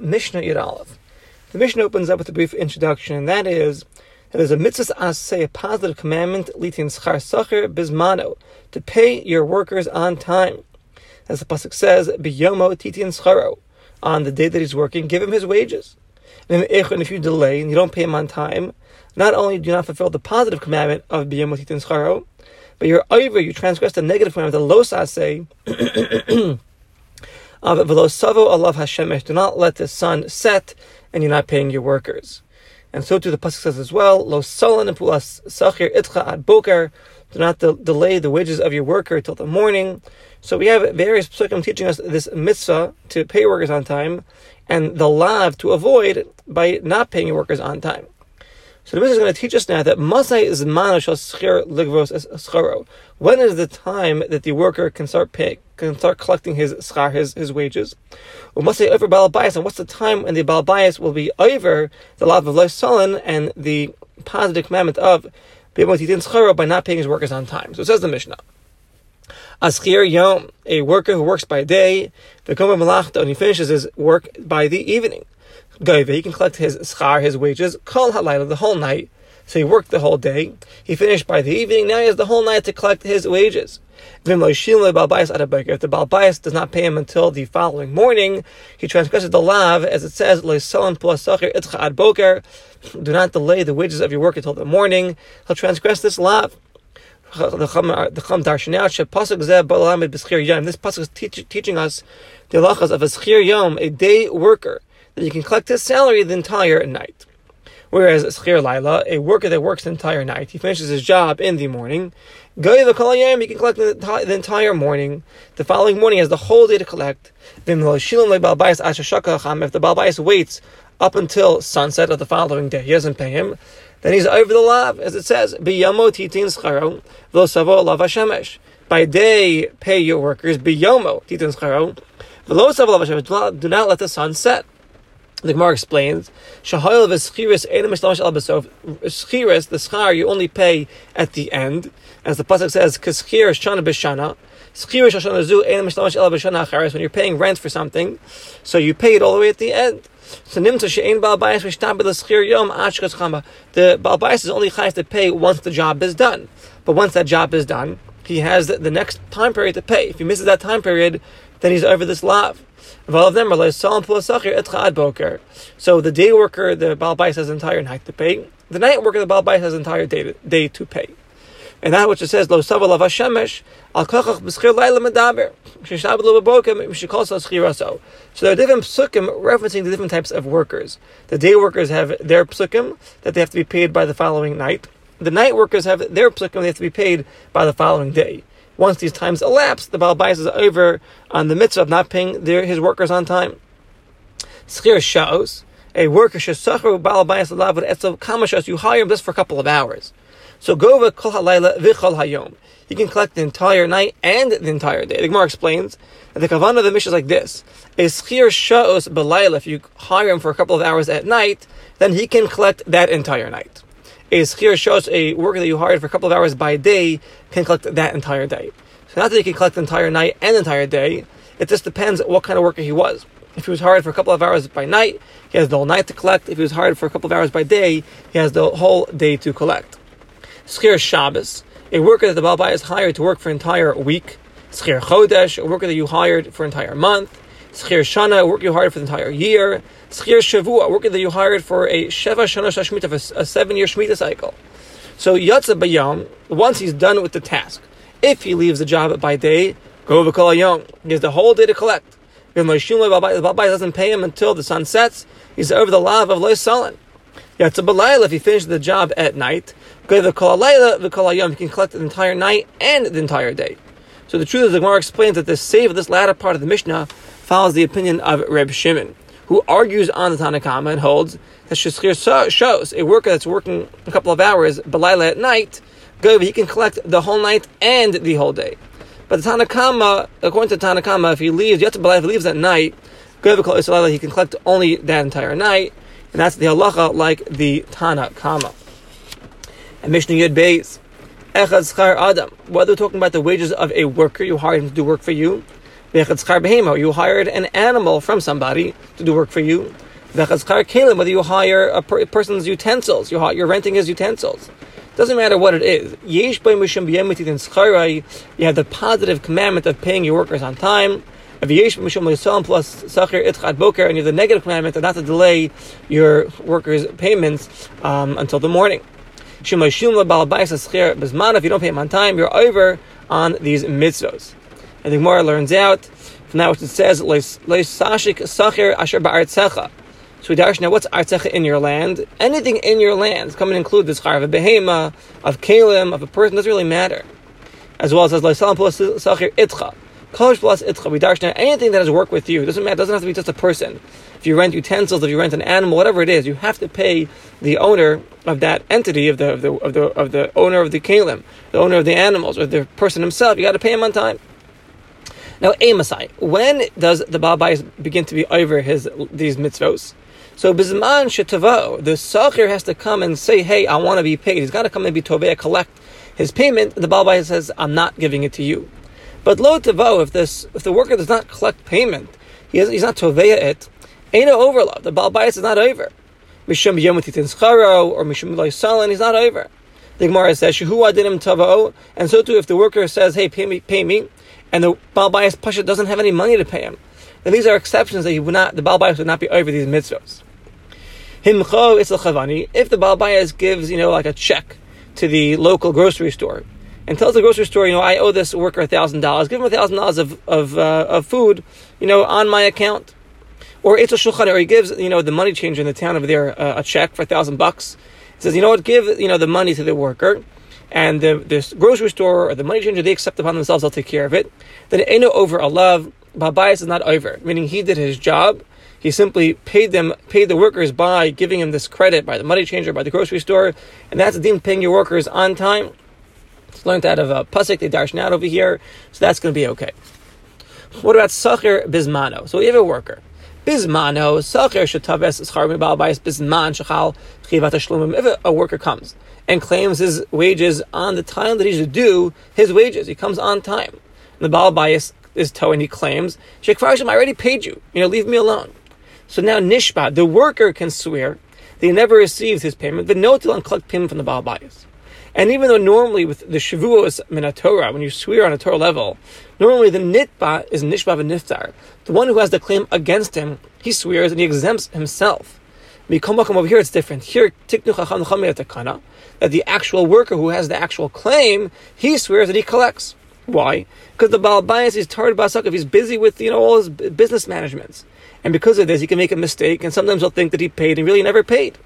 Mishnah Aleph. The Mishnah opens up with a brief introduction, and that is that there's a mitzvah asay, a positive commandment, litin schar sacher bismano, to pay your workers on time. As the pasuk says, biyomo titin scharo, on the day that he's working, give him his wages. And if you delay and you don't pay him on time, not only do you not fulfill the positive commandment of biyomo titin scharo, but you're over, you transgress the negative commandment, the los asay. Do not let the sun set and you're not paying your workers. And so too the pasuk says as well, Lo solan pulas sachir itcha ad boker. Do not de- delay the wages of your worker till the morning. So we have various psukim teaching us this mitzvah to pay workers on time, and the lav to avoid by not paying your workers on time. So the Mishnah is going to teach us now that Masai is ligvos. When is the time that the worker can start paying, can start collecting his schar, his, his wages? Masai over balabais, and what's the time when the balabais will be over the law of sullen and the positive commandment of by not paying his workers on time. So it says the Mishnah. Aschir Yom, a worker who works by day, the and he finishes his work by the evening. Goive, he can collect his schar, his wages, kol halayla, the whole night. So he worked the whole day. He finished by the evening. Now he has the whole night to collect his wages. If the Balbais does not pay him until the following morning, he transgresses the lav, as it says, Do not delay the wages of your work until the morning. He'll transgress this lav. This Pasuk is teaching us the halachas of a Schir Yom, a day worker that you can collect his salary the entire night. Whereas Schir Laila, a worker that works the entire night, he finishes his job in the morning. Goy the Kalayam, he can collect the, the, entire morning. The following morning has the whole day to collect. If the Balbais waits up until sunset of the following day, he doesn't pay him, then he's over the lav, as it says, Biyamo titin scharo, v'lo lav hashemesh. By day, pay your workers, titin savo lav. Do not let the sun set. The Gemara explains, "Shahayil v'schiris enim mishlamish al Schiris, the schar, you only pay at the end, as the pasuk says, "K'schir shana b'shana." Schiris shana zu enim mishlamish al b'shana acharis. When you're paying rent for something, so you pay it all the way at the end. So nimta she'ein bal bayis v'shtam b'leschir yom achkas chama. The bal bayis is only chayes to pay once the job is done. But once that job is done, he has the next time period to pay. If he misses that time period, then he's over this lav. So the day worker, the Balbais has entire night to pay. The night worker, the Balbais has entire day to, day to pay. And that which it says, Lo Sava Lav Hashemesh, Al Kachach B'schir Laila Medaber, Shishab Lo Bebokim, Mishikol So Schiraso. So there are different psukim referencing the different types of workers. The day workers have their psukim that they have to be paid by the following night. The night workers have their psukim they have to be paid by the following day. Once these times elapse, the Baal Bais is over on the mitzvah of not paying their, his workers on time. Schir Shaos, a worker shesacharu Baal Bais alavud etzav kamashas, you hire him just for a couple of hours. So gova kol halayla v'chol hayom. He can collect the entire night and the entire day. The Gemara explains that the kavanah of the Mishnah is like this: a schir shaos belayla. If you hire him for a couple of hours at night, then he can collect that entire night a schir shows a worker that you hired for a couple of hours by day can collect that entire day. So not that he can collect the entire night and entire day. It just depends what kind of worker he was. If he was hired for a couple of hours by night, he has the whole night to collect. If he was hired for a couple of hours by day, he has the whole day to collect. Schir Shabbos, a worker that the Balbai is hired to work for an entire week. Schir Chodesh, a worker that you hired for an entire month. Schir Shana, a worker you hired for the entire year. Schir Shavua, a worker that you hired for a Sheva Shana Shashmita, a seven year Shemitah cycle. So Yatza Bayam, once he's done with the task, if he leaves the job by day, go V'kol Yom. He has the whole day to collect. The Babai doesn't pay him until the sun sets, he's over the lav of Lois Salon. Yatza Balayla, if he finishes the job at night, go V'kol Alayla, V'kol Yom. He can collect the entire night and the entire day. So the truth is, the Gemara explains that the save of this latter part of the Mishnah follows the opinion of Reb Shimon who argues on the Tanakama and holds that Shishir shows a worker that's working a couple of hours, Belila at night, good, he can collect the whole night and the whole day. But the Tanakama, according to Tanakama, if he leaves, Yat if he leaves at night, good, he can collect only that entire night, and that's the halacha like the Tanakama. And Mishnah Yud Beis, Echad Adam, whether we're talking about? The wages of a worker, you hire him to do work for you, You hired an animal from somebody to do work for you. Whether you hire a, per- person's utensils, you're, renting his utensils. Doesn't matter what it is. You have the positive commandment of paying your workers on time. Plus boker, and you have the negative commandment not to delay your workers' payments um, until the morning. If you don't pay them on time, you're over on these mitzvos. And the Gemara learns out from that which it says, "Lei Sashik Sachir Asher Ba'Arzecha." So we dash now what's artzecha in your land? Anything in your land. Come and include this char of a behema, of kalim, of a person, doesn't really matter. As well as Leisalam plus sachir itcha. Kosh plus itcha. We dash now anything that has work with you. Doesn't matter, doesn't have to be just a person. If you rent utensils, if you rent an animal, whatever it is, you have to pay the owner of that entity, of the, of the, of the, of the owner of the kalim, the owner of the animals, or the person himself. You got to pay him on time. Now, Amasai, when does the Baal begin to be over his these mitzvos? So Bizman Shetavo, the Sachir has to come and say, hey, I want to be paid. He's got to come and be Tovea, collect his payment. The Baal says, I'm not giving it to you. But Lo Tavo, if this if the worker does not collect payment, he has, he's not Tovea it, ain't no overlap. The Baal is not over. Mishum Yomatitin or Mishum Loisalan, he's not over. The Gemara says, Shehu Adinim Tavo, and so too if the worker says, hey, pay me, pay me, and the Baal Bayis Pasha doesn't have any money to pay him, then these are exceptions that he would not, the Baal Bayis would not be over these mitzvahs. Himcho chavani. If the Baal Bayis gives, you know, like a check to the local grocery store and tells the grocery store, you know, I owe this worker thousand dollars, give him a thousand dollars of of uh, of food, you know, on my account. Or Eitzel Shulchan, or he gives, you know, the money changer in the town over there uh, a check for a thousand bucks. He says, you know what, give, you know, the money to the worker and the this grocery store or the money changer they accept upon themselves, they'll take care of it. Then ain't no over a love. Babayas is not over, meaning he did his job. He simply paid them, paid the workers by giving him this credit by the money changer, by the grocery store, and that's deemed paying your workers on time. It's learned out of a uh, pasuk they darshan out over here, so that's going to be okay. What about sachir bismano? So we have a worker. If a worker comes and claims his wages on the time that he should do his wages. He comes on time. And the Baal Bias is towing, he claims, Sheikh Farshim, I already paid you. You know, leave me alone. So now Nishba, the worker can swear that he never received his payment, but no till collect payment from the Baal Bias. And even though normally with the Shavuos Minatorah, when you swear on a Torah level, normally the Nitba is Nishba v'Niftar. The one who has the claim against him, he swears and he exempts himself. Over here, it's different. Here, that the actual worker who has the actual claim, he swears that he collects. Why? Because the Baal Bias is tired if he's busy with you know all his business managements, and because of this, he can make a mistake, and sometimes he'll think that he paid and really never paid.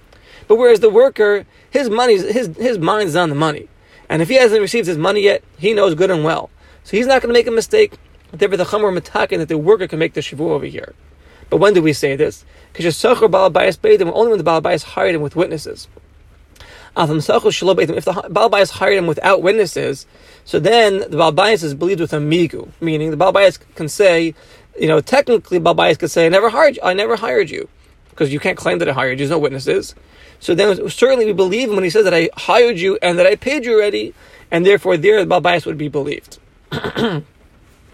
But whereas the worker, his money, his his mind's on the money, and if he hasn't received his money yet, he knows good and well, so he's not going to make a mistake. Therefore, the chamor metakin that the worker can make the shivu over here. But when do we say this? Because Yisachar Baal paid him only when the Baal Bias hired him with witnesses. If the Baal Bias hired him without witnesses, so then the Baal Bias is believed with a migu, meaning the Baal Bias can say, you know, technically Baal Bias could say, I never hired you, I never hired you, because you can't claim that I hired you, there's no witnesses. So then certainly we believe him when he says that I hired you and that I paid you already, and therefore there the Bias would be believed. and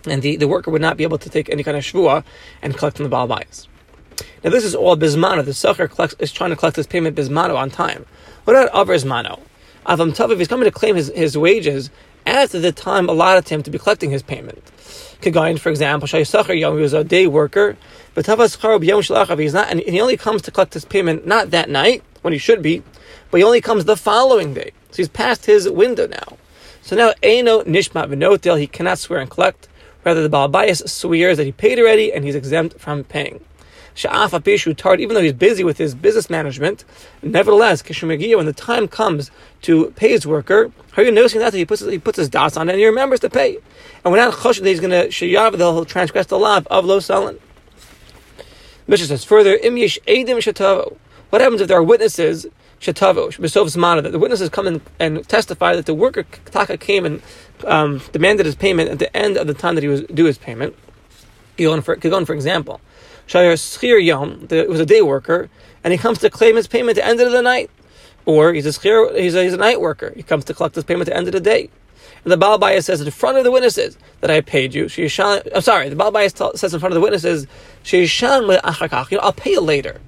the, the worker would not be able to take any kind of shvua and collect from the Baal Bias. Now this is all bismano. The sachir is trying to collect his payment bismano on time. What about mano? Avam Tav, if he's coming to claim his, his wages after the time allotted to him to be collecting his payment. Kagain, for example, Shayasachar Yom, he was a day worker, but he's not, and he only comes to collect his payment not that night, when he should be, but he only comes the following day. So he's past his window now. So now, Eino Nishmat Venotel, he cannot swear and collect. Rather, the Baal Bias swears that he paid already and he's exempt from paying. Sha'af Apishu Tard, even though he's busy with his business management, nevertheless, Kishumagia, when the time comes to pay his worker, are you noticing that? He puts, he puts his dots on it and he remembers to pay. And we're not that he's going to shayav, he'll transgress the law of lo salin. Mishnah says further, im yesh shatavo. What happens if there are witnesses, shatavo, besov zmana, that the witnesses come in and testify that the worker Taka came and um, demanded his payment at the end of the time that he was due his payment? Kigon, for, for example, Shayar Schir Yom, was a day worker, and he comes to claim his payment at the end of the night. Or he's a schir, he's a, he's a night worker. He comes to collect his payment at the end of the day. And the Baal Balabaya says in front of the witnesses that I paid you. I'm sorry, the Baal Balabaya says in front of the witnesses, she shall I'll pay you later.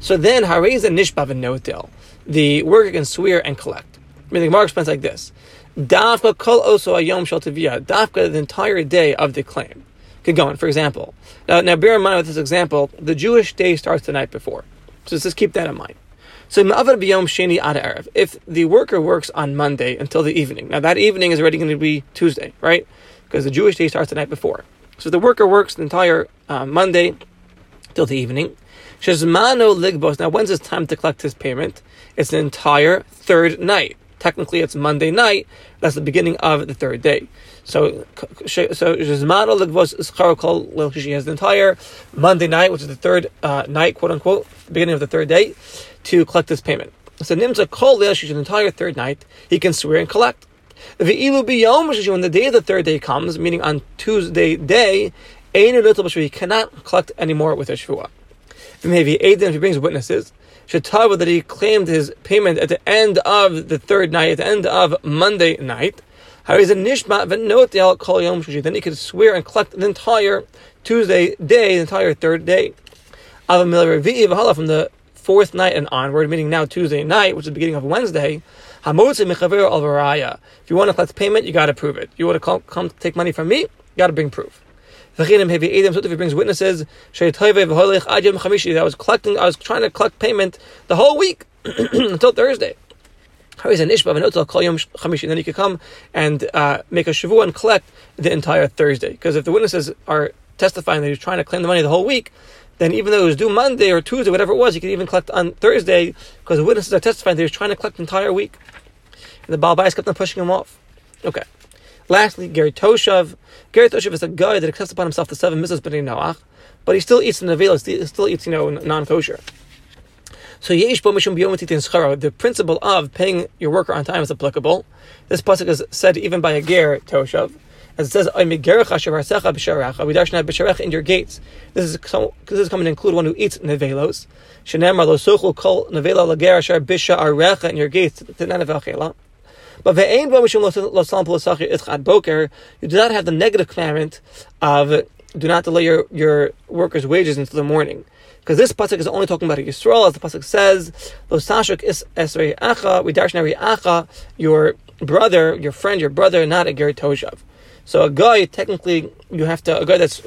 So then, Hareza Nishbav and Notil, the worker can swear and collect. I mean, the Gemara explains like this. Dafka kol oso ayom shel Dafka the entire day of the claim. Could go on. For example, now, now bear in mind with this example, the Jewish day starts the night before. So just keep that in mind. So if the worker works on Monday until the evening, now that evening is already going to be Tuesday, right? Because the Jewish day starts the night before. So the worker works the entire uh, Monday till the evening. Shezmano ligbos. Now, when's his time to collect his payment? It's the entire third night. Technically, it's Monday night. That's the beginning of the third day. So, so Shezmano ligbos is She has the entire Monday night, which is the third uh, night, quote unquote, beginning of the third day, to collect this payment. So Nimza kol she's an entire third night. He can swear and collect. When the day of the third day comes, meaning on Tuesday day, he cannot collect anymore with a shvuah. Maybe Aiden, if he brings witnesses, Shetava that he claimed his payment at the end of the third night, at the end of Monday night. Then he could swear and collect the entire Tuesday day, the entire third day. From the fourth night and onward, meaning now Tuesday night, which is the beginning of Wednesday, if you want to collect payment, you got to prove it. You want to come, come take money from me, you got to bring proof. He brings witnesses, I was collecting, I was trying to collect payment the whole week until Thursday. Then he could come and uh, make a shavu and collect the entire Thursday. Because if the witnesses are testifying that he's trying to claim the money the whole week, then even though it was due Monday or Tuesday, whatever it was, he could even collect on Thursday because the witnesses are testifying that he was trying to collect the entire week. And the Baal kept on pushing him off. Okay. Lastly, Ger Toshav. Ger Toshav is a guy that accepts upon himself the seven mitzvahs b'nei Noach, but he still eats in the veil, he still eats, you know, non-kosher. So yesh bo mishum The principle of paying your worker on time is applicable. This pasuk is said even by a ger toshav. As it says, "I b'sharecha in your gates. This is, this is coming to include one who eats nevelos. Shenemar lo kol nevela lager asher bisha arecha in your gates. But ve'ein bo mishum lo sampul itchad boker. You do not have the negative commandment of do not delay your, your workers' wages until the morning. Because this pasuk is only talking about a Yisrael, as the pasuk says, "Lo sashuk is esrei acha, we acha, your brother, your friend, your brother, not a ger toshav." So a guy, technically, you have to a guy that's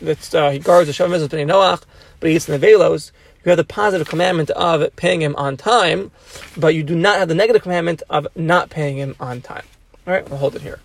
that's uh, he guards the Shavim Bnei Noach, but he eats nevelos. You have the positive commandment of paying him on time, but you do not have the negative commandment of not paying him on time. All right, we'll hold it here.